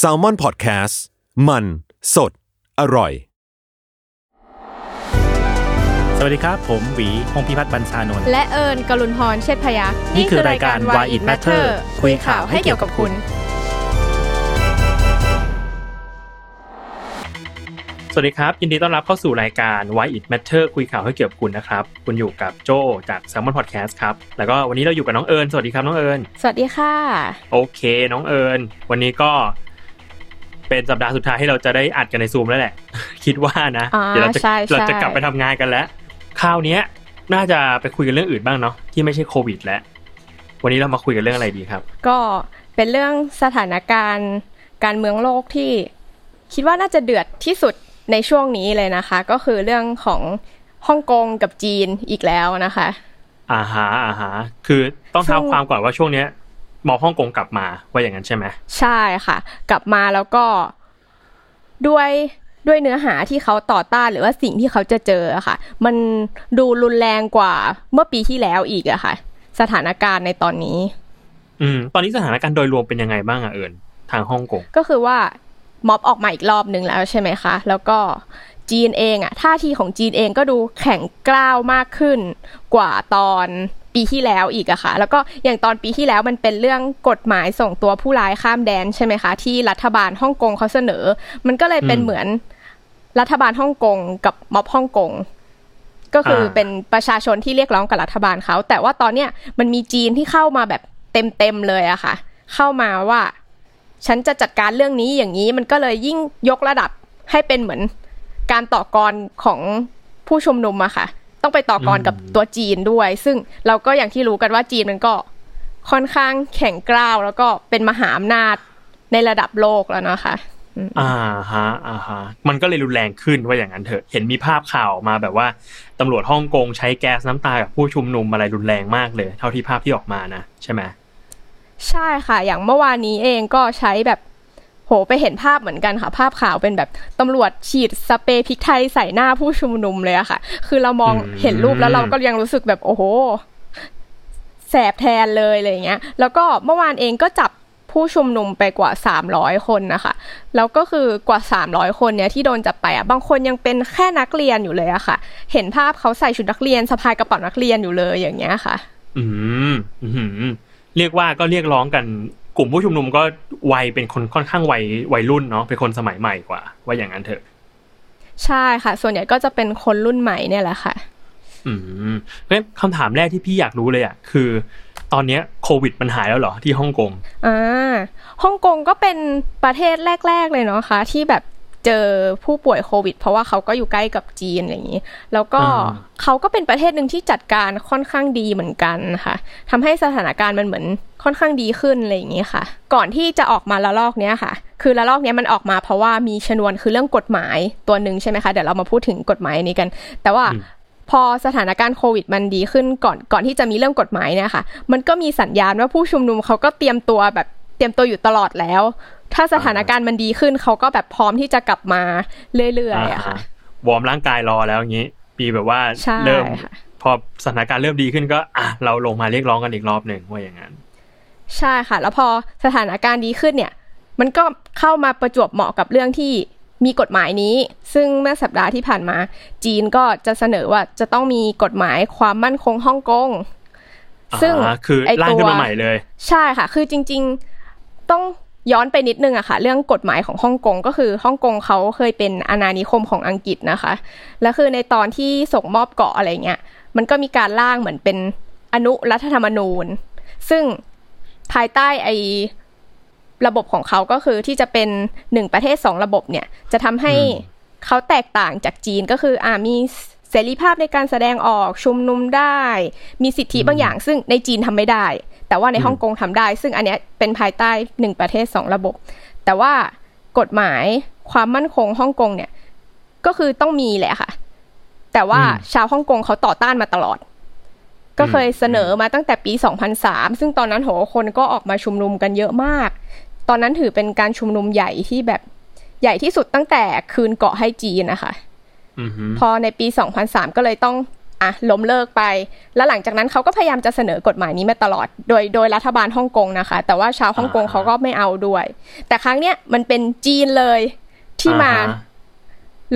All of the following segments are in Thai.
s a l ม o n PODCAST มัน สด อร่อย สวัสดีครับ ผมหวีพงพิพัฒน์บัญชานนท์และเอิญกลุนพรเชษฐพยักษ์นี่คือรายการ Why It Matter คุยข่าวให้เกี่ยวกับคุณ สวัสดีครับ ยินดีต้อนรับเข้าสู่รายการ Why It Matter คุยข่าวให้เกี่ยวกับคุณนะครับ คุณอยู่กับโจจาก Salmon Podcast ครับ แล้วก็วันนี้เราอยู่กับน้องเอิญสวัสดีครับน้องเอิญสวัสดีค่ะ โอเค น้องเอิญวันนี้ก็ เป็นสัปดาห์สุดท้ายที่เราจะได้อัดกันในซูมแล้วแหละ คิดว่านะอ่าเดี๋ยวเราจะใช่ใช่เราจะกลับไปทำงานกันแล้วคราวเนี้ยน่าจะไปคุยกันเรื่องอื่นบ้างเนาะที่ไม่ใช่โควิด แล้ว วันนี้เรามาคุยกันเรื่องอะไรดีครับ ก็เป็นเรื่องสถานการณ์การเมืองโลกที่ คิดว่าน่าจะเดือดที่สุด ในช่วงนี้เลยนะคะ ก็คือเรื่องของฮ่องกงกับจีนอีกแล้วนะคะอ่าฮะอ่าฮะคือต้องซึ่เท้างความก่อนว่าช่วงเนี้ยมองฮ่องกงกลับมาว่าอย่างนั้นใช่ไหมใช่ค่ะ กลับมาแล้วก็ด้วยด้วยเนื้อหาที่เขาต่อต้านหรือว่าสิ่งที่เขาจะเจออะค่ะ มันดูรุนแรงกว่าเมื่อปีที่แล้วอีกอะค่ะ สถานการณ์ในตอนนี้ อืม ตอนนี้สถานการณ์โดยรวมเป็นยังไงบ้างอะเอิญทางฮ่องกงก็คือว่า ม็อบออกมาอีกรอบหนึ่งแล้วใช่ไหมคะ แล้วก็จีนเองอะท่าทีของจีนเองก็ดูแข็งกร้าวมากขึ้นกว่าตอนปีที่แล้วอีกอะค่ะ แล้วก็อย่างตอนปีที่แล้วมันเป็นเรื่องกฎหมายส่งตัวผู้ร้ายข้ามแดนใช่ไหมคะ ที่รัฐบาลฮ่องกงเขาเสนอ มันก็เลยเป็นเหมือนรัฐบาลฮ่องกงกับม็อบฮ่องกงก็คือเป็นประชาชนที่เรียกร้องกับรัฐบาลเขาแต่ว่าตอนเนี้ยมันมีจีนที่เข้ามาแบบเต็มๆเลยอะค่ะ เข้ามาว่า ฉันจะจัดการเรื่องนี้อย่างนี้มันก็เลยยิ่งยกระดับให้เป็นเหมือนการต่อกรของผู้ชุมนุมอะค่ะ ต้องไปต่อกรกับตัวจีนด้วย ซึ่งเราก็อย่างที่รู้กันว่าจีนมันก็ค่อนข้างแข็งกร้าว แล้วก็เป็นมหาอำนาจในระดับโลกแล้วนะคะอ่าฮะอ่าฮะมันก็เลยรุนแรงขึ้นว่าอย่างนั้นเถอะเห็นมีภาพข่าวมาแบบว่าตำรวจฮ่องกงใช้แก๊สน้ำตากับผู้ชุมนุมอะไรรุนแรงมากเลย เท่าที่ภาพที่ออกมานะใช่ไหม ใช่ค่ะ อย่างเมื่อวานนี้เองก็ใช้แบบโหไปเห็นภาพเหมือนกันค่ะ ภาพข่าวเป็นแบบตำรวจฉีดสเปรย์พริกไทยใส่หน้าผู้ชุมนุมเลยอะค่ะ คือเรามองเห็นรูปแล้วเราก็ยังรู้สึกแบบโอ้โหแสบแทนเลยอะไรอย่างเงี้ย แล้วก็เมื่อวานเองก็จับผู้ชุมนุมไปกว่า 300 คนนะคะ แล้วก็คือกว่า 300 คนเนี้ยที่โดนจับไปอะ บางคนยังเป็นแค่นักเรียนอยู่เลยอะค่ะ เห็นภาพเขาใส่ชุดนักเรียนสะพายกระเป๋านักเรียนอยู่เลยอย่างเงี้ยค่ะ อืม เรียกว่าก็เรียกร้องกันกลุ่มผู้ชุมนุมก็วัยเป็นคนค่อนข้างวัยวัยรุ่นเนาะเป็นคนสมัยใหม่กว่า ว่าอย่างนั้นเถอะ ใช่ค่ะ ส่วนใหญ่ก็จะเป็นคนรุ่นใหม่เนี่ยแหละค่ะ อืมเพราะฉะนั้นคำถามแรกที่พี่อยากรู้เลยอะคือ ตอนเนี้ยโควิดมันหายแล้วเหรอที่ฮ่องกงอ่าฮ่องกงก็เป็นประเทศแรก ๆ เลยเนาะคะที่แบบ เจอผู้ป่วยโควิด เพราะว่าเขาก็อยู่ใกล้กับจีนอะไรอย่างนี้ แล้วก็อ่าเขาก็เป็นประเทศหนึ่งที่จัดการค่อนข้างดีเหมือนกันค่ะทำให้สถานการณ์มันเหมือนค่อนข้างดีขึ้นอะไรอย่างนี้ค่ะ ก่อนที่จะออกมาละลอกเนี้ยค่ะ คือละลอกเนี้ยมันออกมาเพราะว่ามีชนวนคือเรื่องกฎหมายตัวหนึ่งใช่ไหมคะเดี๋ยวเรามาพูดถึงกฎหมายนี้กัน แต่ว่าอืมพอสถานการณ์โควิดมันดีขึ้นก่อนก่อนที่จะมีเรื่องกฎหมายเนี่ยค่ะ มันก็มีสัญญาณว่าผู้ชุมนุมเขาก็เตรียมตัวแบบเตรียมตัวอยู่ตลอดแล้ว ถ้าสถานการณ์มันดีขึ้นเขาก็แบบพร้อมที่จะกลับมาเรื่อยๆอะค่ะวอร์มร่างกายรอแล้วอย่างนี้ ปีแบบว่าใช่เริ่มค่ะพอสถานการณ์เริ่มดีขึ้นก็อะเราลงมาเรียกร้องกันอีกรอบหนึ่งว่าอย่างนั้น ใช่ค่ะ แล้วพอสถานการณ์ดีขึ้นเนี่ย มันก็เข้ามาประจวบเหมาะกับเรื่องที่มีกฎหมายนี้ ซึ่งเมื่อสัปดาห์ที่ผ่านมา จีนก็จะเสนอว่าจะต้องมีกฎหมายความมั่นคงฮ่องกงซึ่งอ่าคือไอ้ร่างตัวขึ้นมาใหม่เลย ใช่ค่ะ คือจริง ๆ ต้อง ย้อนไปนิดนึงอะค่ะ เรื่องกฎหมายของฮ่องกงก็คือฮ่องกงเขาเคยเป็นอาณานิคมของอังกฤษนะคะ แล้วคือในตอนที่ส่งมอบเกาะอะไรเงี้ยมันก็มีการร่างเหมือนเป็นอนุรัฐธรรมนูญ ซึ่งภายใต้ไอระบบของเขาก็คือที่จะเป็นหนึ่งประเทศสองระบบเนี่ย จะทำให้อืมเขาแตกต่างจากจีนก็คืออ่ามี เสรีภาพในการแสดงออกชุมนุมได้ มีสิทธิบางอย่างซึ่งในจีนทำไม่ได้ แต่ว่าในอืมฮ่องกงทำได้ ซึ่งอันเนี้ยเป็นภายใต้หนึ่งประเทศสองระบบ แต่ว่ากฎหมายความมั่นคงฮ่องกงเนี่ยก็คือต้องมีแหละค่ะ แต่ว่าอืมชาวฮ่องกงเขาต่อต้านมาตลอด ก็เคยเสนอมาตั้งแต่ปี 2003 ซึ่งตอนนั้นโหคนก็ออกมาชุมนุมกันเยอะมาก ตอนนั้นถือเป็นการชุมนุมใหญ่ที่แบบใหญ่ที่สุดตั้งแต่คืนเกาะให้จีนนะคะอือฮึ พอในปี 2003 ก็เลยต้องอะล้มเลิกไป แล้วหลังจากนั้นเขาก็พยายามจะเสนอกฎหมายนี้มาตลอด โดยโดยรัฐบาลฮ่องกงนะคะ แต่ว่าชาวฮ่องกงเขาก็ไม่เอาด้วย แต่ครั้งเนี้ยมันเป็นจีนเลยที่มาอ่าฮะ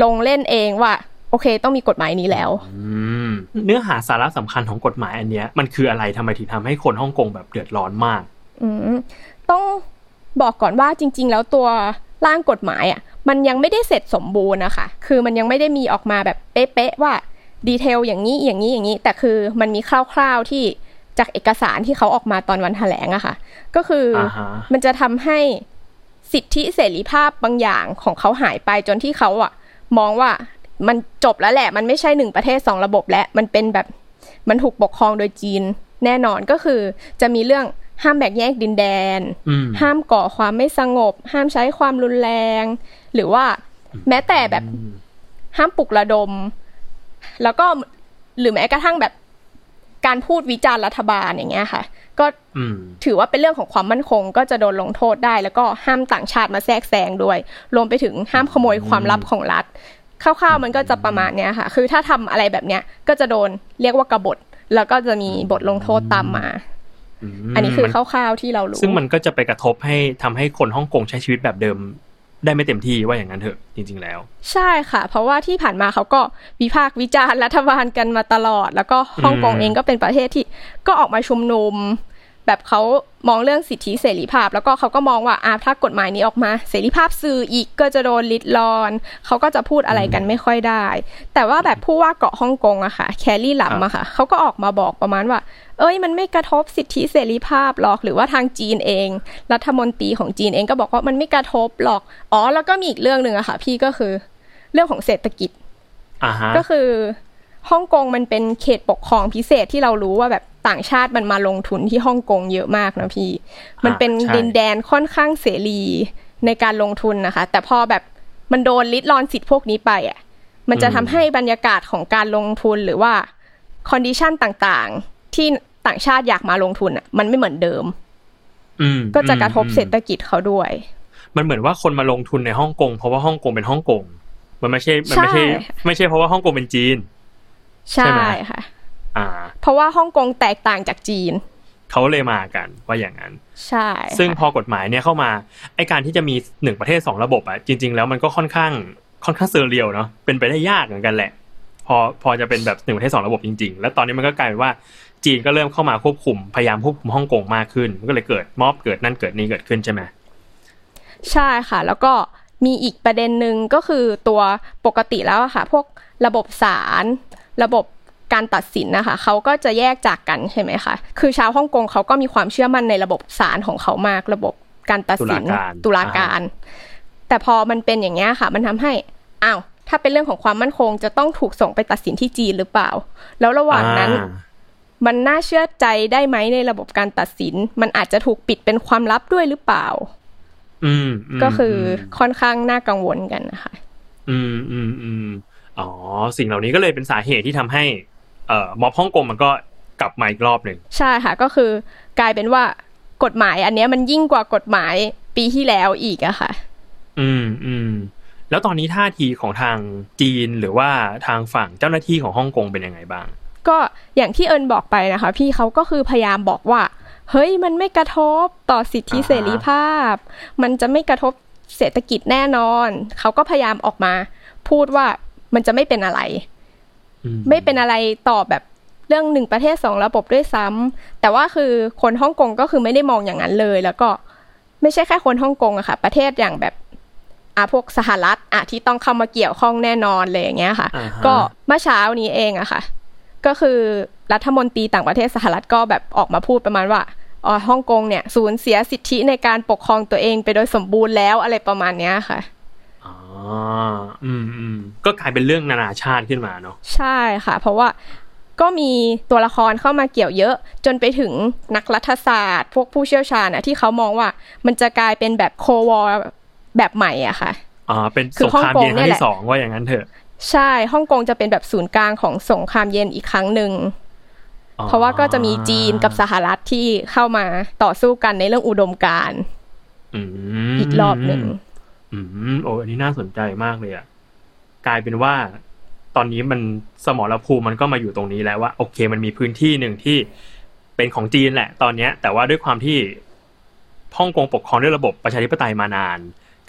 ลงเล่นเองว่า โอเค ต้องมีกฎหมายนี้แล้วอืมเนื้อหาสาระสำคัญของกฎหมายอันเนี้ยมันคืออะไรทำไมถึงทำให้คนฮ่องกงแบบเดือดร้อนมากอืมต้องบอกก่อนว่าจริง ๆ แล้วตัวร่างกฎหมายอะ มันยังไม่ได้เสร็จสมบูรณ์นะคะ คือมันยังไม่ได้มีออกมาแบบเป๊ะๆว่าดีเทลอย่างนี้อย่างนี้อย่างนี้ แต่คือมันมีคร่าวๆที่จากเอกสารที่เขาออกมาตอนวันแถลงอะค่ะ ก็คืออาฮะมันจะทำให้สิทธิเสรีภาพบางอย่างของเขาหายไปจนที่เขาอะมองว่ามันจบแล้วแหละ มันไม่ใช่หนึ่งประเทศสองระบบแล้วมันเป็นแบบมันถูกปกครองโดยจีนแน่นอนก็คือจะมีเรื่องห้ามแบ่งแยกดินแดนอืมห้ามก่อความไม่สงบ ห้ามใช้ความรุนแรง หรือว่าแม้แต่แบบอืมห้ามปลุกระดม แล้วก็หรือแม้กระทั่งแบบการพูดวิจารณ์รัฐบาลอย่างเงี้ยค่ะ ก็อืมถือว่าเป็นเรื่องของความมั่นคง ก็จะโดนลงโทษได้ แล้วก็ห้ามต่างชาติมาแทรกแซงด้วย รวมไปถึงห้ามขโมยความลับของรัฐคร่าวๆมันก็จะประมาณเนี้ยค่ะ คือถ้าทำอะไรแบบเนี้ยก็จะโดนเรียกว่ากบฏ แล้วก็จะมีบทลงโทษตามมามอันนี้คือมันคร่าวๆที่เรารู้ ซึ่งมันก็จะไปกระทบให้ทำให้คนฮ่องกงใช้ชีวิตแบบเดิม ได้ไม่เต็มที่ว่าอย่างนั้นเถอะจริง ๆ แล้ว ใช่ค่ะ เพราะว่าที่ผ่านมาเขาก็วิพากษ์วิจารณ์รัฐบาลกันมาตลอด แล้วก็ฮ่องกงอืมเองก็เป็นประเทศที่ก็ออกมาชุมนุม แบบเขามองเรื่องสิทธิเสรีภาพ แล้วก็เขาก็มองว่าอาถ้ากฎหมายนี้ออกมา เสรีภาพสื่ออีกก็จะโดนลิดรอน เขาก็จะพูดอะไรกันไม่ค่อยได้ แต่ว่าแบบผู้ว่าเกาะฮ่องกงอะค่ะ แคลรี่หลัมอะค่ะเขาก็ออกมาบอกประมาณว่า เอ้ยมันไม่กระทบสิทธิเสรีภาพหรอกหรือว่าทางจีนเอง รัฐมนตรีของจีนเองก็บอกว่ามันไม่กระทบหรอกอ๋อแล้วก็มีอีกเรื่องหนึ่งอะค่ะ พี่ก็คือ เรื่องของเศรษฐกิจอ่าฮะก็คือ ฮ่องกงมันเป็นเขตปกครองพิเศษที่เรารู้ว่าแบบต่างชาติมันมาลงทุนที่ฮ่องกงเยอะมากนะพี่ มันเป็นใช่ดินแดนค่อนข้างเสรีในการลงทุนนะคะ แต่พอแบบมันโดนลิดรอนสิทธิ์พวกนี้ไปอะ มันจะทำให้บรรยากาศของการลงทุนหรือว่าcondition ต่างๆ ที่ต่างชาติอยากมาลงทุนอะ มันไม่เหมือนเดิม อืมก็จะกระทบอืมเศรษฐกิจเขาด้วย มันเหมือนว่าคนมาลงทุนในฮ่องกงเพราะว่าฮ่องกงเป็นฮ่องกง มันไม่ใช่ มันไม่ใช่ใช่ไม่ใช่เพราะว่าฮ่องกงเป็นจีน ใช่ใช่ไหมค่ะ อ่า เพราะว่าฮ่องกงแตกต่างจากจีน เขาเลยมากันว่าอย่างนั้น ใช่ ซึ่งค่ะพอกฎหมายเนี่ยเข้ามาไอ้การที่จะมีหนึ่งประเทศสองระบบอะจริง ๆ แล้วมันก็ค่อนข้างค่อนข้าง surreal เนาะเป็นไปได้ยากเหมือนกันแหละ พอพอจะเป็นแบบหนึ่งประเทศสองระบบจริง ๆ แล้วตอนนี้มันก็กลายเป็นว่าจีนก็เริ่มเข้ามาควบคุมพยายามควบคุมฮ่องกงมากขึ้นมันก็เลยเกิดม็อบเกิดนั่นเกิดนี่เกิดขึ้นใช่ไหมใช่ค่ะ แล้วก็มีอีกประเด็นหนึ่งก็คือตัวปกติแล้วอะค่ะ พวกระบบศาล ระบบการตัดสินนะคะเขาก็จะแยกจากกันใช่ไหมคะคือชาวฮ่องกงเขาก็มีความเชื่อมั่นในระบบศาลของเขามากระบบการตัดสินตุลาการตุลาการแต่พอมันเป็นอย่างเงี้ยค่ะ มันทำให้อ้าวถ้าเป็นเรื่องของความมั่นคง จะต้องถูกส่งไปตัดสินที่จีนหรือเปล่า แล้วระหว่างนั้นอ่ามันน่าเชื่อใจได้ไหมในระบบการตัดสิน มันอาจจะถูกปิดเป็นความลับด้วยหรือเปล่า อืมมก็คืออมค่อนข้างน่ากังวลกันนะคะ อืมอืมอืม อ๋อ สิ่งเหล่านี้ก็เลยเป็นสาเหตุที่ทำให้เอ่อม็อบฮ่องกงมันก็กลับมาอีกรอบหนึ่งใช่ค่ะก็คือกลายเป็นว่ากฎหมายอันเนี้ยมันยิ่งกว่ากฎหมายปีที่แล้วอีกอะค่ะ อืมอืมแล้วตอนนี้ท่าทีของทางจีนหรือว่าทางฝั่งเจ้าหน้าที่ของฮ่องกงเป็นยังไงบ้าง ก็อย่างที่เอิญบอกไปนะคะ พี่เขาก็คือพยายามบอกว่า เฮ้ยมันไม่กระทบต่อสิทธิอ่าฮะเสรีภาพ มันจะไม่กระทบเศรษฐกิจแน่นอน เขาก็พยายามออกมา พูดว่า มันจะไม่เป็นอะไรอืไม่เป็นอะไรต่อแบบเรื่องหนึ่งประเทศสองระบบด้วยซ้ำแต่ว่าคือคนฮ่องกงก็คือไม่ได้มองอย่างนั้นเลย แล้วก็ไม่ใช่แค่คนฮ่องกงอะค่ะ ประเทศอย่างแบบอะพวกสหรัฐอะที่ต้องเข้ามาเกี่ยวข้องแน่นอนเลยอย่างเงี้ยค่ะอ่าฮะก็เมื่อเช้านี้เองอะค่ะ ก็คือรัฐมนตรีต่างประเทศสหรัฐก็แบบออกมาพูดประมาณว่าอ๋อฮ่องกงเนี่ยสูญเสียสิทธิในการปกครองตัวเองไปโดยสมบูรณ์แล้วอะไรประมาณเนี้ยค่ะ อ๋ออืมอืมก็กลายเป็นเรื่องนานาชาติขึ้นมาเนาะใช่ค่ะ เพราะว่าก็มีตัวละครเข้ามาเกี่ยวเยอะ จนไปถึงนักรัฐศาสตร์ พวกผู้เชี่ยวชาญนะที่เขามองว่ามันจะกลายเป็นแบบโควอแบบใหม่อะค่ะอ๋อเป็นคืสองครามเย็นครั้งฮ่องกงเนี่ยแหที่ละสองว่าอย่างนั้นเถอะ ใช่ฮ่องกงจะเป็นแบบศูนย์กลางของสงครามเย็นอีกครั้งหนึ่งอ๋อเพราะว่าก็จะมีจีนกับสหรัฐที่เข้ามาต่อสู้กันในเรื่องอุดมการณ์อืมอีกรอบหนึ่ง อืมโอ้อันนี้น่าสนใจมากเลยอะกลายเป็นว่า ตอนนี้มันสมรภูมิมันก็มาอยู่ตรงนี้แล้วว่า โอเค มันมีพื้นที่หนึ่งที่เป็นของจีนแหละ ตอนเนี้ย แต่ว่าด้วยความที่ฮ่องกงปกครองด้วยระบบประชาธิปไตยมานาน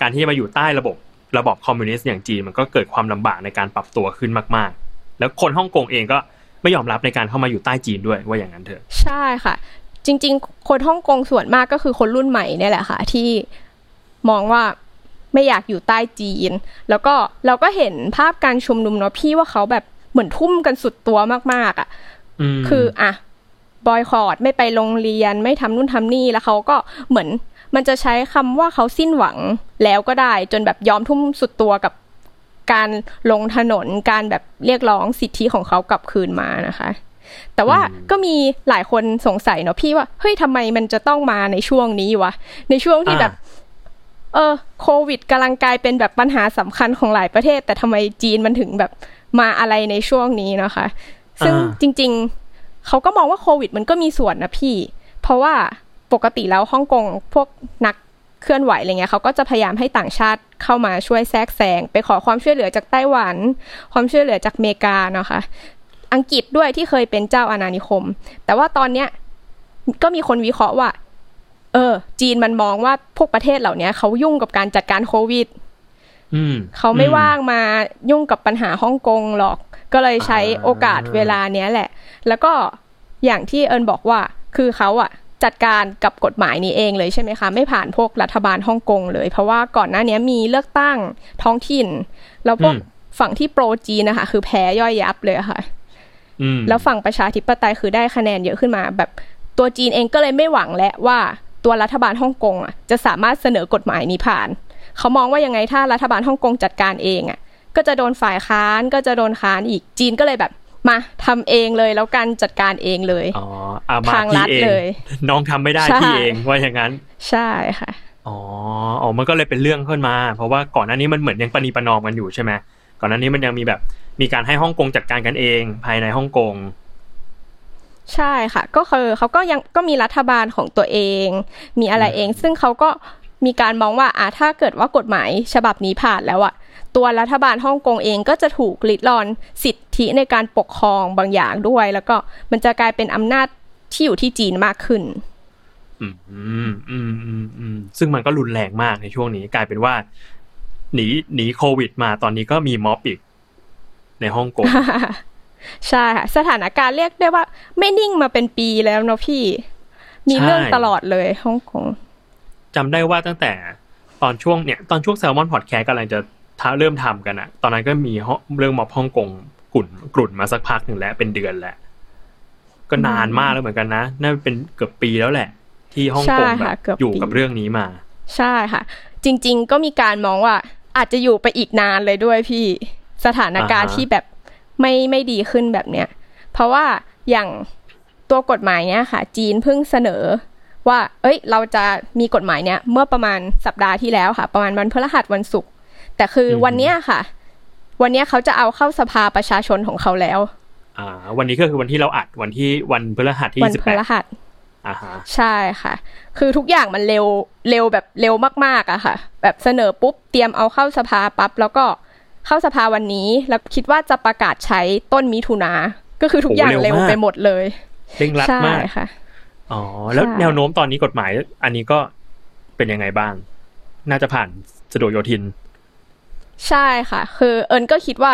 การที่จะมาอยู่ใต้ระบบระบอบคอมมิวนิสต์อย่างจีนมันก็เกิดความลำบากในการปรับตัวขึ้นมากๆ แล้วคนฮ่องกงเองก็ไม่ยอมรับในการเข้ามาอยู่ใต้จีนด้วยว่าอย่างนั้นเถอะ ใช่ค่ะ จริง ๆ คนฮ่องกงส่วนมากก็คือคนรุ่นใหม่เนี่ยแหละค่ะ ที่มองว่า ไม่อยากอยู่ใต้จีน แล้วก็เราก็เห็นภาพการชุมนุมเนาะพี่ว่าเขาแบบเหมือนทุ่มกันสุดตัวมากๆอะมคืออะบอยคอรดไม่ไปโรงเรียนไม่ทำนู่นทำนี่แล้วเขาก็เหมือนมันจะใช้คำว่าเขาสิ้นหวังแล้วก็ได้ จนแบบยอมทุ่มสุดตัวกับการลงถนนการแบบเรียกร้องสิทธิของเขากลับคืนมานะคะ แต่ว่าก็มีหลายคนสงสัยเนาะพี่ว่าเฮ้ยทำไมมันจะต้องมาในช่วงนี้วะในช่วงที่แบบ เออโควิดกำลังกลายเป็นแบบปัญหาสำคัญของหลายประเทศ แต่ทำไมจีนมันถึงแบบมาอะไรในช่วงนี้นะคะ ซึ่งอ่าจริง ๆเขาก็มองว่าโควิด มันก็มีส่วนนะพี่ เพราะว่าปกติแล้วฮ่องกงพวกนักเคลื่อนไหวอะไรเงี้ยเขาก็จะพยายามให้ต่างชาติเข้ามาช่วยแทรกแซงไปขอความช่วยเหลือจากไต้หวัน ความช่วยเหลือจากอเมริกาเนาะคะอังกฤษด้วยที่เคยเป็นเจ้าอาณานิคม แต่ว่าตอนเนี้ยก็มีคนวิเคราะห์ว่าเออ จีนมันมองว่าพวกประเทศเหล่านี้เขายุ่งกับการจัดการโควิดอืมเขาไม่อืว่างมายุ่งกับปัญหาฮ่องกงหรอก ก็เลยใช้อ่าโอกาสเวลาเนี้ยแหละ แล้วก็อย่างที่เอิญบอกว่า คือเขาอะจัดการกับกฎหมายนี้เองเลยใช่ไหมคะ ไม่ผ่านพวกรัฐบาลฮ่องกงเลย เพราะว่าก่อนหน้านี้มีเลือกตั้งท้องถิ่น แล้วพวกอืมฝั่งที่โปรจีนนะคะ คือแพ้ย่อยยับเลยอะค่ะอืมแล้วฝั่งประชาธิปไตยคือได้คะแนนเยอะขึ้นมา แบบตัวจีนเองก็เลยไม่หวังแล้วว่า ตัวรัฐบาลฮ่องกงอะจะสามารถเสนอกฎหมายนี้ผ่าน เขามองว่ายังไงถ้ารัฐบาลฮ่องกงจัดการเองอะก็จะโดนฝ่ายค้านก็จะโดนค้านอีกจีนก็เลยแบบมาทำเองเลยแล้วกันจัดการเองเลยอ๋ออามาทางพี่ลัดเองเลย น้องทำไม่ได้ใช่พี่เองว่าอย่างนั้น ใช่ค่ะอ๋ออ๋อมันก็เลยเป็นเรื่องขึ้นมา เพราะว่าก่อนหน้านี้มันเหมือนยังปณีประนอมกันอยู่ใช่ไหมก่อนหน้านี้มันยังมีแบบมีการให้ฮ่องกงจัดการกันเอง ภายในฮ่องกง ใช่ค่ะ ก็คือเขาก็ยังก็มีรัฐบาลของตัวเอง มีอะไรเอง ซึ่งเขาก็มีการมองว่าอะถ้าเกิดว่ากฎหมายฉบับนี้ผ่านแล้วอะตัวรัฐบาลฮ่องกงเองก็จะถูกลิดรอนสิทธิในการปกครองบางอย่างด้วย แล้วก็มันจะกลายเป็นอำนาจที่อยู่ที่จีนมากขึ้น อืมอืมอืมอืมอืมซึ่งมันก็รุนแรงมากในช่วงนี้ กลายเป็นว่า หนีหนีโควิด มาตอนนี้ก็มีม็อบอีกในฮ่องกง ใช่ค่ะสถานการณ์เรียกได้ว่า ไม่นิ่งมาเป็นปีแล้วเนาะพี่ มีใช่เรื่องตลอดเลยฮ่องกงจำได้ว่าตั้งแต่ตอนช่วงเนี่ยตอนช่วงแซลมอนพอดแคสต์กำลังจะท้าเริ่มทำกันอะตอนนั้นก็มีฮ่องเรื่องม็อบฮ่องกงกลุ่นกลุ่นมาสักพักหนึ่งแล้วเป็นเดือนแล้วก็นานมากแล้วเหมือนกันนะน่าเป็นเกือบปีแล้วแหละ ที่ฮ่องกงใช่แบค่ะบเกือบอยู่ปีกับเรื่องนี้มา ใช่ค่ะ จริง ๆ ก็มีการมองว่า อาจจะอยู่ไปอีกนานเลยด้วยพี่สถานการณ์อ่าฮะที่แบบ ไม่ไม่ดีขึ้นแบบเนี้ยเพราะว่าอย่างตัวกฎหมายเนี้ยค่ะ จีนเพิ่งเสนอว่า เอ้ย เราจะมีกฎหมายเนี้ยเมื่อประมาณสัปดาห์ที่แล้วค่ะ ประมาณวันพฤหัสวันศุกร์แต่คือวันเนี้ยค่ะ วันเนี้ยเขาจะเอาเข้าสภาประชาชนของเขาแล้ว อ่า วันนี้ก็คือวันที่เราอัดวันที่วันพฤหัสที่วันสิบพแปดฤหัสอ่าฮะใช่ค่ะ คือทุกอย่างมันเร็วเร็วแบบเร็วมากๆอะค่ะ แบบเสนอปุ๊บเตรียมเอาเข้าสภาปั๊บแล้วก็ เข้าสภาวันนี้ แล้วคิดว่าจะประกาศใช้ต้นมิถุนา ก็คือทุกอย่างเร็วไปหมดเลยเร่งรัดใช่มากค่ะอ๋อแล้วใช่แนวโน้มตอนนี้กฎหมาย อันนี้ก็เป็นยังไงบ้าง น่าจะผ่านสะดวกโยธิน ใช่ค่ะ คือเอิญก็คิดว่า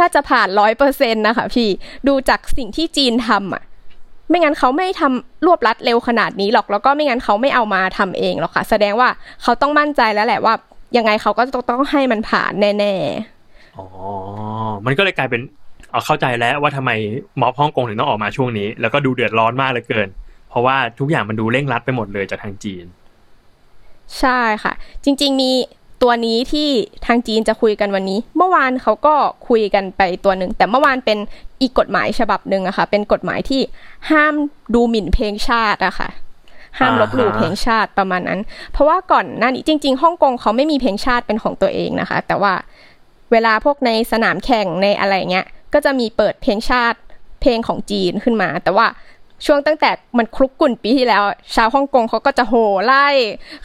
น่าจะผ่านร้อยเปอร์เซ็นต์นะคะ พี่ดูจากสิ่งที่จีนทำอะ ไม่งั้นเขาไม่ทำรวบรัดเร็วขนาดนี้หรอก แล้วก็ไม่งั้นเขาไม่เอามาทำเองหรอกค่ะ แสดงว่าเขาต้องมั่นใจแล้วแหละว่า ยังไงเขาก็ต้องให้มันผ่านแน่ ๆ อ๋อ มันก็เลยกลายเป็นเอาเข้าใจแล้วว่าทำไมม็อบฮ่องกงถึงต้องออกมาช่วงนี้ แล้วก็ดูเดือดร้อนมากเหลือเกิน เพราะว่าทุกอย่างมันดูเร่งรัดไปหมดเลยจากทางจีน ใช่ค่ะ จริง ๆ มีตัวนี้ที่ทางจีนจะคุยกันวันนี้ เมื่อวานเขาก็คุยกันไปตัวหนึ่ง แต่เมื่อวานเป็นอีกกฎหมายฉบับหนึ่งอะค่ะ เป็นกฎหมายที่ห้ามดูหมิ่นเพลงชาติอะค่ะ ห้ามลบหลู่เพลงชาติประมาณนั้น เพราะว่าก่อนหน้านี้จริง ๆ ฮ่องกงเขาไม่มีเพลงชาติเป็นของตัวเองนะคะ แต่ว่า เวลาพวกในสนามแข่งในอะไรเงี้ย ก็จะมีเปิดเพลงชาติเพลงของจีนขึ้นมา แต่ว่าช่วงตั้งแต่มันคลุกกลุ่นปีที่แล้ว ชาวฮ่องกงเขาก็จะโห่ไล่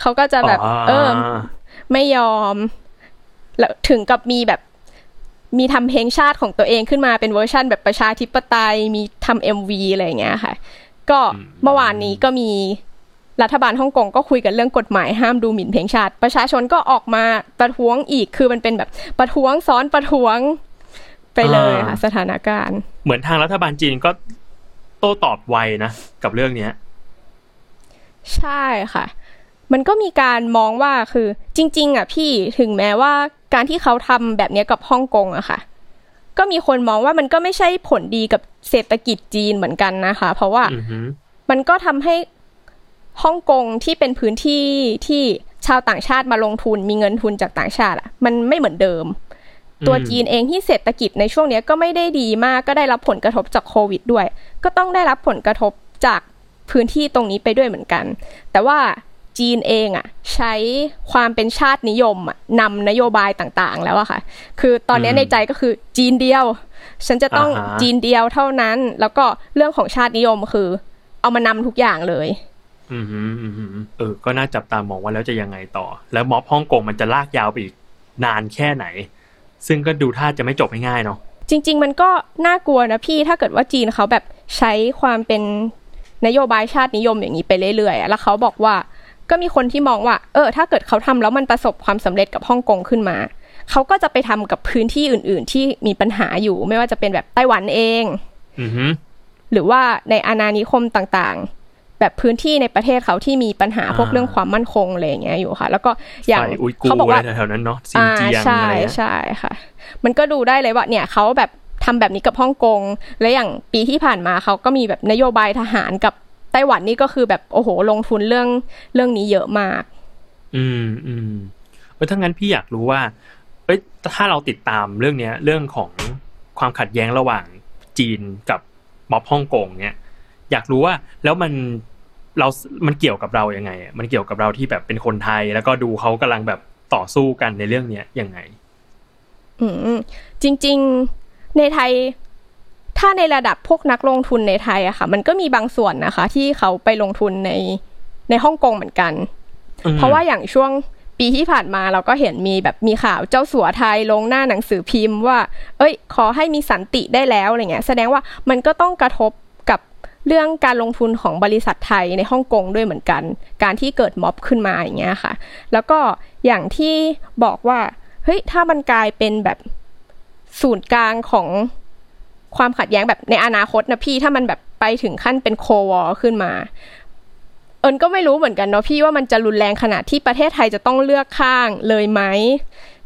เขาก็จะแบบอ๋อเออไม่ยอม แล้วถึงกับมีแบบ มีทำเพลงชาติของตัวเองขึ้นมาเป็นเวอร์ชั่นแบบประชาธิปไตย มีทำเอ็มวีอะไรอย่างเงี้ยค่ะ ก็เมื่อวานนี้ก็มี รัฐบาลฮ่องกงก็คุยกันเรื่องกฎหมายห้ามดูหมิ่นเพลงชาติ ประชาชนก็ออกมาประท้วงอีกคือมันเป็นแบบประท้วงซ้อนประท้วงไปเลยค่ะสถานการณ์ เหมือนทางรัฐบาลจีนก็โต้ตอบไวนะกับเรื่องเนี้ย ใช่ค่ะ มันก็มีการมองว่าคือ จริง ๆ อะพี่ถึงแม้ว่าการที่เขาทำแบบนี้กับฮ่องกงอะค่ะ ก็มีคนมองว่ามันก็ไม่ใช่ผลดีกับเศรษฐกิจจีนเหมือนกันนะคะ เพราะว่าอือฮึมันก็ทำให้ ฮ่องกงที่เป็นพื้นที่ที่ชาวต่างชาติมาลงทุนมีเงินทุนจากต่างชาติอะมันไม่เหมือนเดิม ตัวจีนเองที่เศรษฐกิจในช่วงเนี้ยก็ไม่ได้ดีมากก็ได้รับผลกระทบจากโควิดด้วย ก็ต้องได้รับผลกระทบจากพื้นที่ตรงนี้ไปด้วยเหมือนกัน แต่ว่าจีนเองอะใช้ความเป็นชาตินิยมอะนำนโยบายต่างๆ แล้วอะค่ะ คือตอนนี้ในใจก็คือจีนเดียว ฉันจะต้องจีนเดียวเท่านั้น แล้วก็เรื่องของชาตินิยมคือ เอามานำทุกอย่างเลย อือฮึอือฮึเออ ก็น่าจับตามองว่าแล้วจะยังไงต่อ แล้วม็อบฮ่องกงมันจะลากยาวไปอีกนานแค่ไหน ซึ่งก็ดูท่าจะไม่จบง่ายๆเนาะจริง ๆ มันก็น่ากลัวนะพี่ถ้าเกิดว่าจีนเขาแบบใช้ความเป็นนโยบายชาตินิยมอย่างนี้ไปเรื่อยๆอะแล้วเขาบอกว่าก็มีคนที่มองว่า เออ ถ้าเกิดเขาทำแล้วมันประสบความสำเร็จกับฮ่องกงขึ้นมา เขาก็จะไปทำกับพื้นที่อื่น ๆ ที่มีปัญหาอยู่ ไม่ว่าจะเป็นแบบไต้หวันเองอือฮึหรือว่าในอาณานิคมต่างๆ แบบพื้นที่ในประเทศเขาที่มีปัญหาพวกเรื่องความมั่นคงอะไรอย่างเงี้ยอยู่ค่ะ แล้วก็อย่างฝ่ายอุยกูเขาบอกร์ว่าอะไรแถวๆนั้นเนาะซินอ่าเจียงใช่อะไรเงี้ยใช่ค่ะ มันก็ดูได้เลยว่าเนี่ยเขาแบบทำแบบนี้กับฮ่องกงและอย่างปีที่ผ่านมาเขาก็มีแบบนโยบายทหารกับไต้หวันนี่ก็คือแบบโอ้โหลงทุนเรื่องเรื่องนี้เยอะมาก อืมอืมเออถ้างั้นพี่อยากรู้ว่าเอ้ยถ้าเราติดตามเรื่องเนี้ย เรื่องของความขัดแย้งระหว่างจีนกับม็อบฮ่องกงเนี่ย อยากรู้ว่าแล้วมัน เรา มันเกี่ยวกับเรายังไงอะมันเกี่ยวกับเราที่แบบเป็นคนไทย แล้วก็ดูเขากำลังแบบต่อสู้กันในเรื่องเนี้ยยังไง อืมจริง ๆ ในไทย ถ้าในระดับพวกนักลงทุนในไทยอะค่ะ มันก็มีบางส่วนนะคะ ที่เขาไปลงทุนในในฮ่องกงเหมือนกันอืมเพราะว่าอย่างช่วงปีที่ผ่านมาเราก็เห็นมีแบบมีข่าวเจ้าสัวไทยลงหน้าหนังสือพิมพ์ว่า เอ้ย ขอให้มีสันติได้แล้วอะไรเงี้ย แสดงว่ามันก็ต้องกระทบกับ เรื่องการลงทุนของบริษัทไทยในฮ่องกงด้วยเหมือนกัน การที่เกิดม็อบขึ้นมาอย่างเงี้ยค่ะ แล้วก็อย่างที่บอกว่าเฮ้ยถ้ามันกลายเป็นแบบศูนย์กลางของความขัดแย้งแบบในอนาคตนะพี่ถ้ามันแบบไปถึงขั้นเป็นโควอขึ้นมา เอิญก็ไม่รู้เหมือนกันเนาะพี่ว่ามันจะรุนแรงขนาดที่ประเทศไทยจะต้องเลือกข้างเลยไหม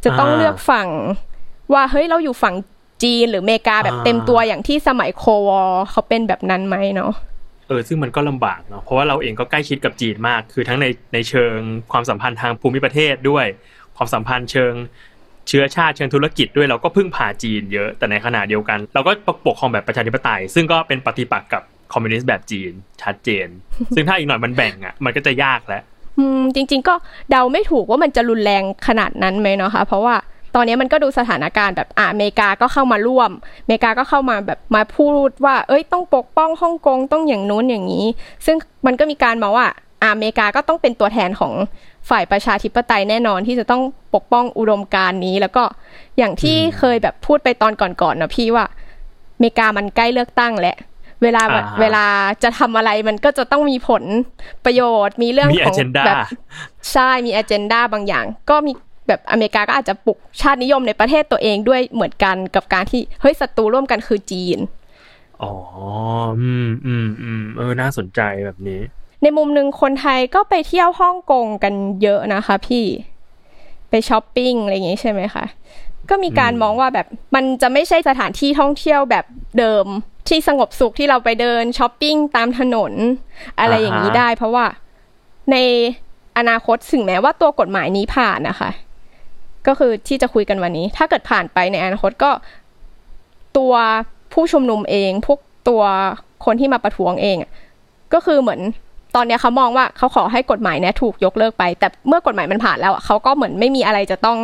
จะต้องเลือกฝั่ง ว่าเฮ้ยเราอยู่ฝั่ง จีนหรืออเมริกาแบบอ่าเต็มตัวอย่างที่สมัยโควอเขาเป็นแบบนั้นไหมเนาะเออซึ่งมันก็ลำบากเนาะเพราะว่าเราเองก็ใกล้ชิดกับจีนมาก คือทั้งในในเชิงความสัมพันธ์ทางภูมิประเทศด้วย ความสัมพันธ์เชิงเชื้อชาติเชิงธุรกิจด้วยเราก็พึ่งพาจีนเยอะแต่ในขณะเดียวกัน เราก็ปกครองแบบประชาธิปไตย ซึ่งก็เป็นปฏิปักษ์กับคอมมิวนิสต์แบบจีนชัดเจน ซึ่งถ้าอีกหน่อยมันแบ่งอะมันก็จะยากแล้วอืมจริง ๆ ก็เดาไม่ถูกว่ามันจะรุนแรงขนาดนั้นไหมเนาะคะเพราะว่า ตอนนี้มันก็ดูสถานการณ์แบบอะอเมริกาก็เข้ามาร่วมอเมริกาก็เข้ามาแบบมาพูดว่า เอ้ยต้องปกป้องฮ่องกงต้องอย่างนู้นอย่างนี้ ซึ่งมันก็มีการมองว่าอะอเมริกาก็ต้องเป็นตัวแทนของฝ่ายประชาธิปไตยแน่นอนที่จะต้องปกป้องอุดมการณ์นี้ แล้วก็อย่างที่เคยแบบพูดไปตอนก่อนๆนะพี่ว่าอเมริกามันใกล้เลือกตั้งแล้วเวลาอ่าฮะเวลาจะทำอะไรมันก็จะต้องมีผลประโยชน์มีเรื่องมีของ agenda แบบใช่มี a อ e n d a บางอย่าง ก็มี แบบอเมริกาก็อาจจะปลุกชาตินิยมในประเทศตัวเองด้วยเหมือนกันกับการที่เฮ้ยศัตรูร่วมกันคือจีนอ๋ออืมอืมอืมเออน่าสนใจแบบนี้ ในมุมหนึ่งคนไทยก็ไปเที่ยวฮ่องกงกันเยอะนะคะพี่ไปช้อปปิ้งอะไรอย่างงี้ใช่ไหมคะก็มีการอืมมองว่าแบบมันจะไม่ใช่สถานที่ท่องเที่ยวแบบเดิมที่สงบสุขที่เราไปเดินช้อปปิ้งตามถนน อะไรอย่างนี้ได้ เพราะว่าในอนาคตถึงแม้ว่าตัวกฎหมายนี้ผ่านนะคะ ก็คือที่จะคุยกันวันนี้ ถ้าเกิดผ่านไปในอนาคตก็ตัวผู้ชุมนุมเอง พวกตัวคนที่มาประท้วงเองอะก็คือเหมือนตอนเนี้ยเขามองว่าเขาขอให้กฎหมายเนี้ยถูกยกเลิกไป แต่เมื่อกฎหมายมันผ่านแล้วอะเขาก็เหมือนไม่มีอะไรจะต้อง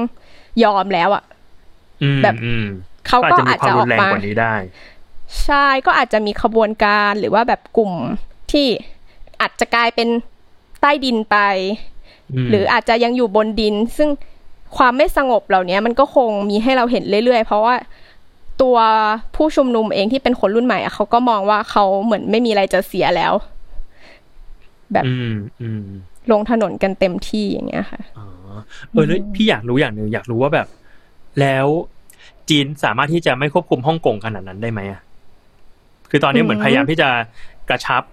ยอมแล้วอะอืมแบบอืมเขาก็ก็อาจจะมีอาจความรุนแรงจะออกมากว่านี้ได้ใช่ก็อาจจะมีขบวนการหรือว่าแบบกลุ่มที่อาจจะกลายเป็นใต้ดินไปมหรืออาจจะยังอยู่บนดิน ซึ่ง ความไม่สงบเหล่านี้มันก็คงมีให้เราเห็นเรื่อยๆ เพราะว่าตัวผู้ชุมนุมเองที่เป็นคนรุ่นใหม่เขาก็มองว่าเขาเหมือนไม่มีอะไรจะเสียแล้ว แบบลงถนนกันเต็มที่อย่างเงี้ยค่ะอ๋อเออแล้วพี่อยากรู้อย่างหนึ่งอยากรู้ว่าแบบ แล้วจีนสามารถที่จะไม่ควบคุมฮ่องกงขนาดนั้นได้ไหมอะคือตอนนี้เหมือนพยายามที่จะกระชับ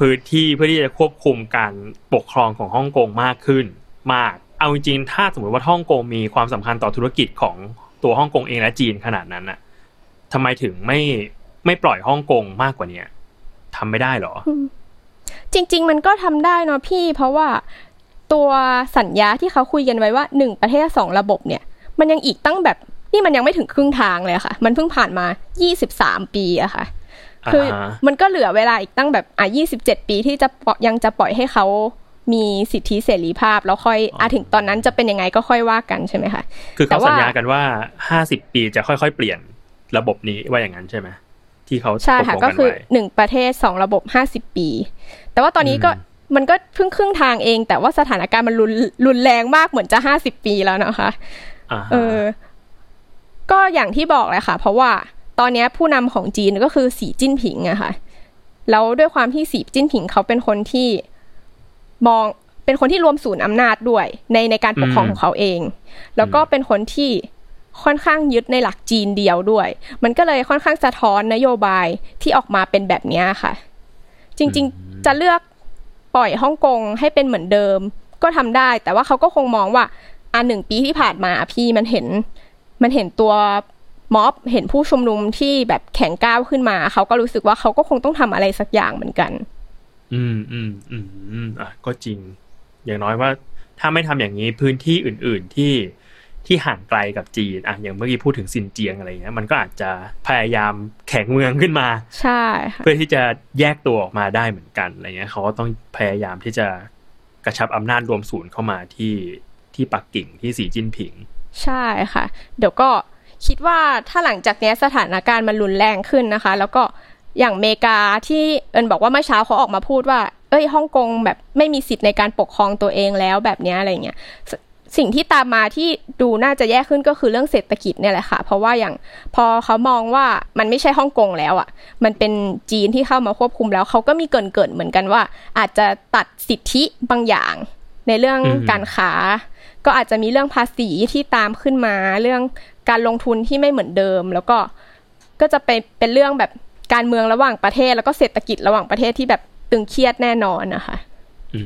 พื้นที่เพื่อที่จะควบคุมการปกครองของฮ่องกงมากขึ้นมาก เอาจริงๆถ้าสมมติว่าฮ่องกงมีความสำคัญต่อธุรกิจของตัวฮ่องกงเองและจีนขนาดนั้นอะทำไมถึงไม่ไม่ปล่อยฮ่องกงมากกว่าเนี้ยทำไม่ได้เหรอ จริง ๆ มันก็ทำได้เนาะพี่ เพราะว่าตัวสัญญาที่เขาคุยกันไว้ว่าหนึ่งประเทศสองระบบเนี่ย มันยังอีกตั้งแบบนี่มันยังไม่ถึงครึ่งทางเลยอะค่ะ มันเพิ่งผ่านมา23ปีอะค่ะ คืออ่าฮะมันก็เหลือเวลาอีกตั้งแบบอะ27ปีที่จะปล่อยยังจะปล่อยให้เขา มีสิทธิเสรีภาพแล้วค่อยอะถึงตอนนั้นจะเป็นยังไงก็ค่อยว่ากันใช่ไหมคะคือแต่เขาว่าสัญญากันว่าห้าสิบปีจะค่อยๆ เปลี่ยนระบบนี้ว่าอย่างนั้นใช่ไหมที่เขาใช่ค่ะตลงก็นคือไว้หนึ่งประเทศสองระบบห้าสิบปี แต่ว่าตอนนี้ก็อืมมันก็เพิ่งครึ่งทางเอง แต่ว่าสถานการณ์มันรุนรุนแรงมากเหมือนจะห้าสิบปีแล้วนะคะอ่าฮะเออ ก็อย่างที่บอกเลยค่ะ เพราะว่าตอนนี้ผู้นำของจีนก็คือสีจิ้นผิงอะค่ะแล้วด้วยความที่สีจิ้นผิงเขาเป็นคนที่ มองเป็นคนที่รวมศูนย์อำนาจด้วยในในการปกครองของเขาเอง แล้วก็เป็นคนที่ค่อนข้างยึดในหลักจีนเดียวด้วย มันก็เลยค่อนข้างสะท้อนนโยบายที่ออกมาเป็นแบบเนี้ยค่ะ จริง ๆ จะเลือกปล่อยฮ่องกงให้เป็นเหมือนเดิม ก็ทำได้ แต่ว่าเขาก็คงมองว่าอ่าหนึ่งปีที่ผ่านมาพี่มันเห็น มันเห็นตัวม็อบเห็นผู้ชุมนุมที่แบบแข็งก้าวขึ้นมา เขาก็รู้สึกว่าเขาก็คงต้องทำอะไรสักอย่างเหมือนกันอืม อืมอืมอืมอะก็จริง อย่างน้อยว่า ถ้าไม่ทำอย่างนี้พื้นที่อื่น ๆที่ที่ห่างไกลกับจีนอะอย่างเมื่อกี้พูดถึงซินเจียงอะไรเงี้ยมันก็อาจจะพยายามแข็งเมืองขึ้นมา ใช่ค่ะเพื่อที่จะแยกตัวออกมาได้เหมือนกันอะไรเงี้ยเขาก็ต้องพยายามที่จะกระชับอำนาจรวมศูนย์เข้ามาที่ที่ปักกิ่งที่สีจิ้นผิง ใช่ค่ะ เดี๋ยวก็คิดว่าถ้าหลังจากเนี้ยสถานการณ์มันรุนแรงขึ้นนะคะ แล้วก็ อย่างอเมริกาที่เอิญบอกว่าเมื่อเช้าเขาออกมาพูดว่า เอ้ยฮ่องกงแบบไม่มีสิทธิ์ในการปกครองตัวเองแล้วแบบเนี้ยอะไรเงี้ยสสิ่งที่ตามมาที่ดูน่าจะแย่ขึ้นก็คือเรื่องเศรษฐกิจเนี่ยแหละค่ะ เพราะว่าอย่างพอเขามองว่ามันไม่ใช่ฮ่องกงแล้วอะ มันเป็นจีนที่เข้ามาควบคุมแล้วเขาก็มีเกรินเกิดเหมือนกันว่า อาจจะตัดสิทธิบางอย่าง ในเรื่องอืมการค้า ก็อาจจะมีเรื่องภาษีที่ตามขึ้นมา เรื่องการลงทุนที่ไม่เหมือนเดิม แล้วก็ก็จะเป็นเป็นเรื่องแบบ การเมืองระหว่างประเทศแล้วก็เศรษฐกิจระหว่างประเทศที่แบบตึงเครียดแน่นอนนะคะอื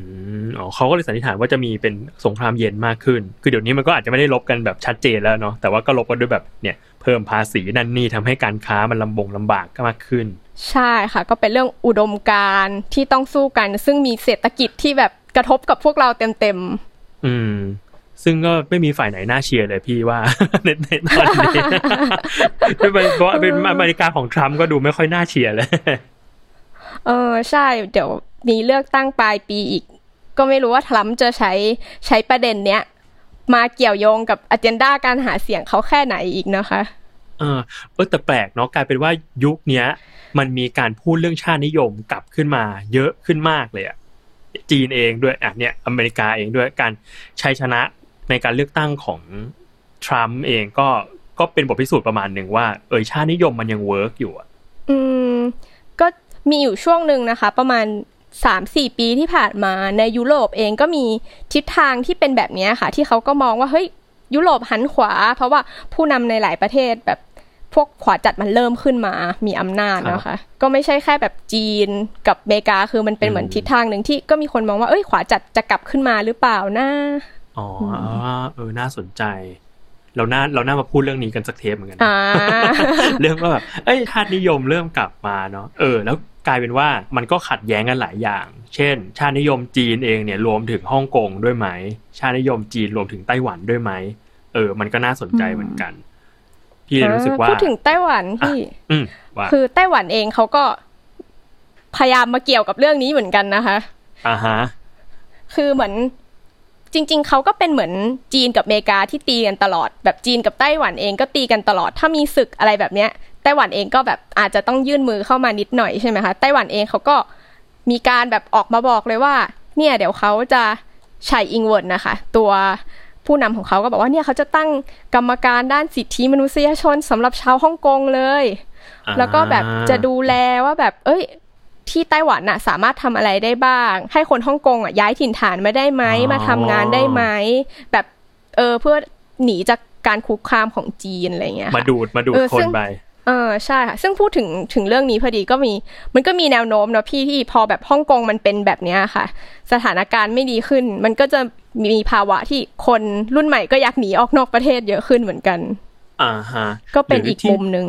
มอ๋อเขาก็เลยสันนิษฐานว่าจะมีเป็นสงครามเย็นมากขึ้น คือเดี๋ยวนี้มันก็อาจจะไม่ได้ลบกันแบบชัดเจนแล้วเนาะ แต่ว่าก็ลบกันด้วยแบบเนี่ยเพิ่มภาษีนั่นนี่ทำให้การค้ามันลำบงลำบากก็มากขึ้น ใช่ค่ะ ก็เป็นเรื่องอุดมการณ์ที่ต้องสู้กัน ซึ่งมีเศรษฐกิจที่แบบกระทบกับพวกเราเต็มอืม ซึ่งก็ไม่มีฝ่ายไหนน่าเชียร์เลยพี่ว่าในในตอนนี้เพราะว่าเป็นอเมริกาของทรัมป์ก็ดูไม่ค่อยน่าเชียร์เลยๆเออใช่เดี๋ยวมีเลือกตั้งปลายปีอีก ก็ไม่รู้ว่าทรัมป์จะใช้ใช้ประเด็นเนี้ยมาเกี่ยวโยงกับอ g e n d a การหาเสียงเขาแค่ไหนอีกนะคะเออเออแต่แปลกเนาะกลายเป็นว่ายุคเนี้ย มันมีการพูดเรื่องชาตินิยมกลับขึ้นมา เยอะขึ้นมากเลยอะจีนเองด้วยอะเนี่ยอเมริกาเองด้วยการชัยชนะ ในการเลือกตั้งของทรัมป์เองก็ก็เป็นบทพิสูจน์ประมาณหนึ่งว่า เออชาตินิยมมันยัง work อยู่อะอืม ก็มีอยู่ช่วงหนึ่งนะคะ ประมาณสามสี่ปีที่ผ่านมาในยุโรปเองก็มีทิศทางที่เป็นแบบนี้ค่ะ ที่เขาก็มองว่าเฮ้ยยุโรปหันขวา เพราะว่าผู้นำในหลายประเทศแบบพวกขวาจัดมันเริ่มขึ้นมา มีอำนาจนะคะ ก็ไม่ใช่แค่แบบจีนกับอเมริกาคือมันเป็นเหมือนทิศทางหนึ่งที่ก็มีคนมองว่าเอ้ยขวาจัดจะกลับขึ้นมาหรือเปล่านะ อ๋อเออน่าสนใจ เราน่าเราน่ามาพูดเรื่องนี้กันสักเทปเหมือนกันนะอ่าเรื่องว่าแบบเอ้ยชาตินิยมเริ่มกลับมาเนาะเออ แล้วกลายเป็นว่ามันก็ขัดแย้งกันหลายอย่าง เช่น ชาตินิยมจีนเองเนี่ยรวมถึงฮ่องกงด้วยไหม ชาตินิยมจีนรวมถึงไต้หวันด้วยไหม เออ มันก็น่าสนใจเหมือนกัน พี่เลยรู้สึกว่าพูดถึงไต้หวันพี่อืมว่าคือไต้หวันเองเขาก็พยายามมาเกี่ยวกับเรื่องนี้เหมือนกันนะคะอ่าฮะ คือเหมือน จริง ๆ เขาก็เป็นเหมือนจีนกับอเมริกาที่ตีกันตลอด แบบจีนกับไต้หวันเองก็ตีกันตลอด ถ้ามีศึกอะไรแบบเนี้ยไต้หวันเองก็แบบอาจจะต้องยื่นมือเข้ามานิดหน่อยใช่ไหมคะไต้หวันเองเขาก็มีการแบบออกมาบอกเลยว่า เนี่ยเดี๋ยวเขาจะใช้อิงเวิร์ดนะคะ ตัวผู้นำของเขาก็บอกว่าเนี่ยเขาจะตั้งกรรมการด้านสิทธิมนุษยชนสำหรับชาวฮ่องกงเลย แล้วก็แบบจะดูแลว่าแบบ เอ้ย ที่ไต้หวันน่ะสามารถทำอะไรได้บ้าง ให้คนฮ่องกงอะย้ายถิ่นฐานมาได้ไหมมาทำงานได้ไหมแบบเออเพื่อหนีจากการคุกคามของจีนอะไรเงี้ยมาดูดมาดูดเออคนซึ่งไปเออใช่ค่ะซึ่งพูดถึงถึงเรื่องนี้พอดีก็มีมันก็มีแนวโน้มเนาะพี่ที่พอแบบฮ่องกงมันเป็นแบบเนี้ยค่ะ สถานการณ์ไม่ดีขึ้น มันก็จะมีภาวะที่คนรุ่นใหม่ก็อยากหนีออกนอกประเทศเยอะขึ้นเหมือนกัน อ่าฮะก็เป็นหรือีกที่มุมหนึ่ง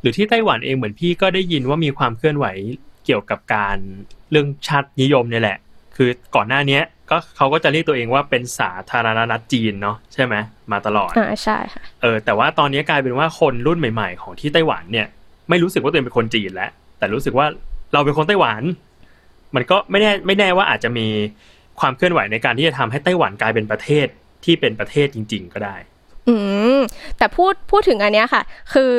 หรือที่ไต้หวันเองเหมือนพี่ก็ได้ยินว่ามีความเคลื่อนไหว เกี่ยวกับการเรื่องชาตินิยมเนี่ยแหละ คือก่อนหน้าเนี้ยก็เขาก็จะเรียกตัวเองว่าเป็นสาธารณรัฐจีนเนาะใช่ไหมมาตลอดอ่าใช่ค่ะเออแต่ว่าตอนนี้กลายเป็นว่าคนรุ่นใหม่ ๆ ของที่ไต้หวันเนี่ย ไม่รู้สึกว่าตัวเองเป็นคนจีนแล้วแต่รู้สึกว่าเราเป็นคนไต้หวัน มันก็ไม่แน่ไม่แน่ว่าอาจจะมีความเคลื่อนไหวในการที่จะทำให้ไต้หวันกลายเป็นประเทศที่เป็นประเทศจริง ๆ ก็ได้ อืมแต่พูดพูดถึงอันเนี้ยค่ะ คือ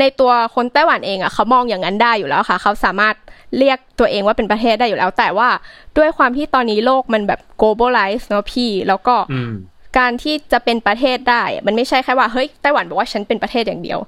ในตัวคนไต้หวันเองอะเขามองอย่างนั้นได้อยู่แล้วค่ะ เขาสามารถเรียกตัวเองว่าเป็นประเทศได้อยู่แล้ว แต่ว่าด้วยความที่ตอนนี้โลกมันแบบ globalize เนาะพี่ แล้วก็อืมการที่จะเป็นประเทศได้ มันไม่ใช่แค่ว่าเฮ้ยไต้หวันบอกว่าฉันเป็นประเทศอย่างเดียว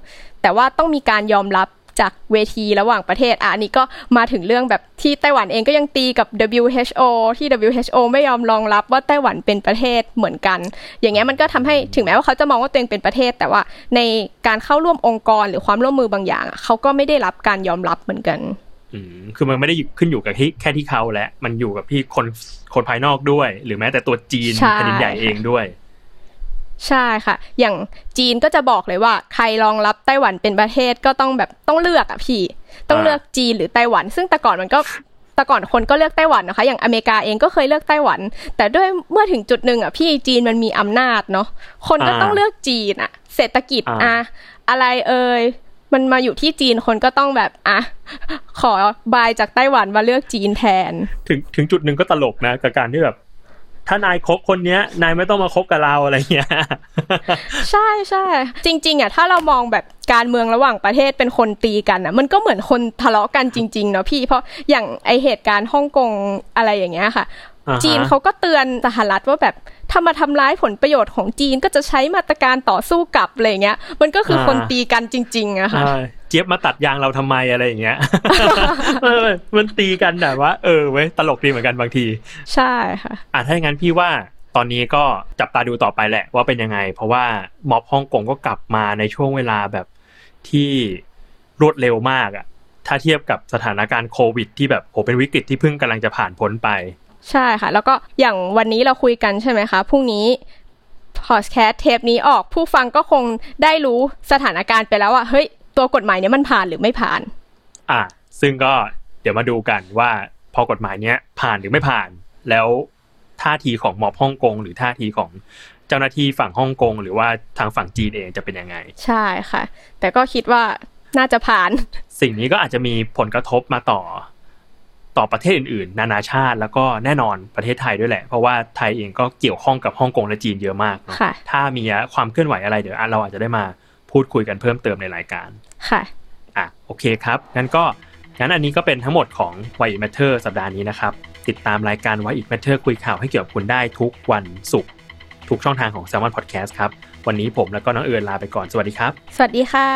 แต่ว่าต้องมีการยอมรับ จากเวทีระหว่างประเทศอะอันนี้ก็มาถึงเรื่องแบบที่ไต้หวันเองก็ยังตีกับ WHO ที่ WHO ไม่ยอมรองรับว่าไต้หวันเป็นประเทศเหมือนกัน อย่างเงี้ยมันก็ทำให้ถึงแม้ว่าเขาจะมองว่าตัวเองเป็นประเทศ แต่ว่าในการเข้าร่วมองค์กรหรือความร่วมมือบางอย่างอะเขาก็ไม่ได้รับการยอมรับเหมือนกันอืมคือมันไม่ได้ขึ้นอยู่กับที่แค่ที่เขาแหละ มันอยู่กับที่คนคนภายนอกด้วย หรือแม้แต่ตัวจีนใช่แผ่นดินใหญ่เองด้วย ใช่ค่ะ อย่างจีนก็จะบอกเลยว่า ใครรองรับไต้หวันเป็นประเทศก็ต้องแบบต้องเลือกอะพี่ ต้องอ่าเลือกจีนหรือไต้หวัน ซึ่งแต่ก่อนมันก็แต่ก่อนคนก็เลือกไต้หวันนะคะ อย่างอเมริกาเองก็เคยเลือกไต้หวัน แต่ด้วยเมื่อถึงจุดหนึ่งอะพี่จีนมันมีอำนาจเนาะ คนก็ต้องเลือกจีนอะ เศรษฐกิจอะอะไรเอ่ย มันมาอยู่ที่จีนคนก็ต้องแบบอะขอบายจากไต้หวันมาเลือกจีนแทน ถึงถึงจุดหนึ่งก็ตลกนะกับการที่แบบ ถ้านายคบคนเนี้ย นายไม่ต้องมาคบกับเราอะไรเงี้ย ใช่ใช่จริง ๆอะถ้าเรามองแบบการเมืองระหว่างประเทศเป็นคนตีกันอะ มันก็เหมือนคนทะเลาะกันจริงๆเนาะพี่เพราะอย่างไอเหตุการณ์ฮ่องกงอะไรอย่างเงี้ยค่ะอ่าฮะ จีนเขาก็เตือนสหรัฐว่าแบบถ้ามาทำร้ายผลประโยชน์ของจีนก็จะใช้มาตรการต่อสู้กลับอะไรเงี้ย มันก็คือคนตีกันจริงๆอะค่ะใช่เจี๊ยบมาตัดยางเราทำไมอะไรอย่างเงี้ยเออมันตีกันแบบว่า เออเว้ยตลกดีเหมือนกันบางที ใช่ค่ะอะถ้าอย่างนั้นพี่ว่าตอนนี้ก็จับตาดูต่อไปแหละว่าเป็นยังไง เพราะว่าม็อบฮ่องกงก็กลับมาในช่วงเวลาแบบที่รวดเร็วมากอะถ้าเทียบกับสถานการณ์โควิด ที่แบบโหเป็นวิกฤตที่เพิ่งกำลังจะผ่านพ้นไป ใช่ค่ะ แล้วก็อย่างวันนี้เราคุยกันใช่ไหมคะพรุ่งนี้พอดแคสต์เทปนี้ออกผู้ฟังก็คงได้รู้สถานการณ์ไปแล้วว่าเฮ้ย ตัวกฎหมายเนี้ยมันผ่านหรือไม่ผ่าน อะซึ่งก็เดี๋ยวมาดูกันว่าพอกฎหมายเนี้ยผ่านหรือไม่ผ่าน แล้วท่าทีของม็อบฮ่องกงหรือท่าทีของเจ้าหน้าที่ฝั่งฮ่องกงหรือว่าทางฝั่งจีนเองจะเป็นยังไง ใช่ค่ะ แต่ก็คิดว่าน่าจะผ่าน สิ่งนี้ก็อาจจะมีผลกระทบมาต่อ ต่อประเทศอื่นๆ นานาชาติแล้วก็แน่นอนประเทศไทยด้วยแหละ เพราะว่าไทยเองก็เกี่ยวข้องกับฮ่องกงและจีนเยอะมากเนอะค่ะถ้ามีความเคลื่อนไหวอะไรเดี๋ยวเราอาจจะได้มาพูดคุยกันเพิ่มเติมในรายการค่ะอะโอเคครับงั้นก็งั้นอันนี้ก็เป็นทั้งหมดของ Why It Matter สัปดาห์นี้นะครับ ติดตามรายการ Why It Matter คุยข่าวให้เกี่ยวกับคุณได้ทุกวันศุกร์ทุกช่องทางของ Salmon Podcast ครับ วันนี้ผมแล้วก็น้องเอิญลาไปก่อน สวัสดีครับ สวัสดีค่ะ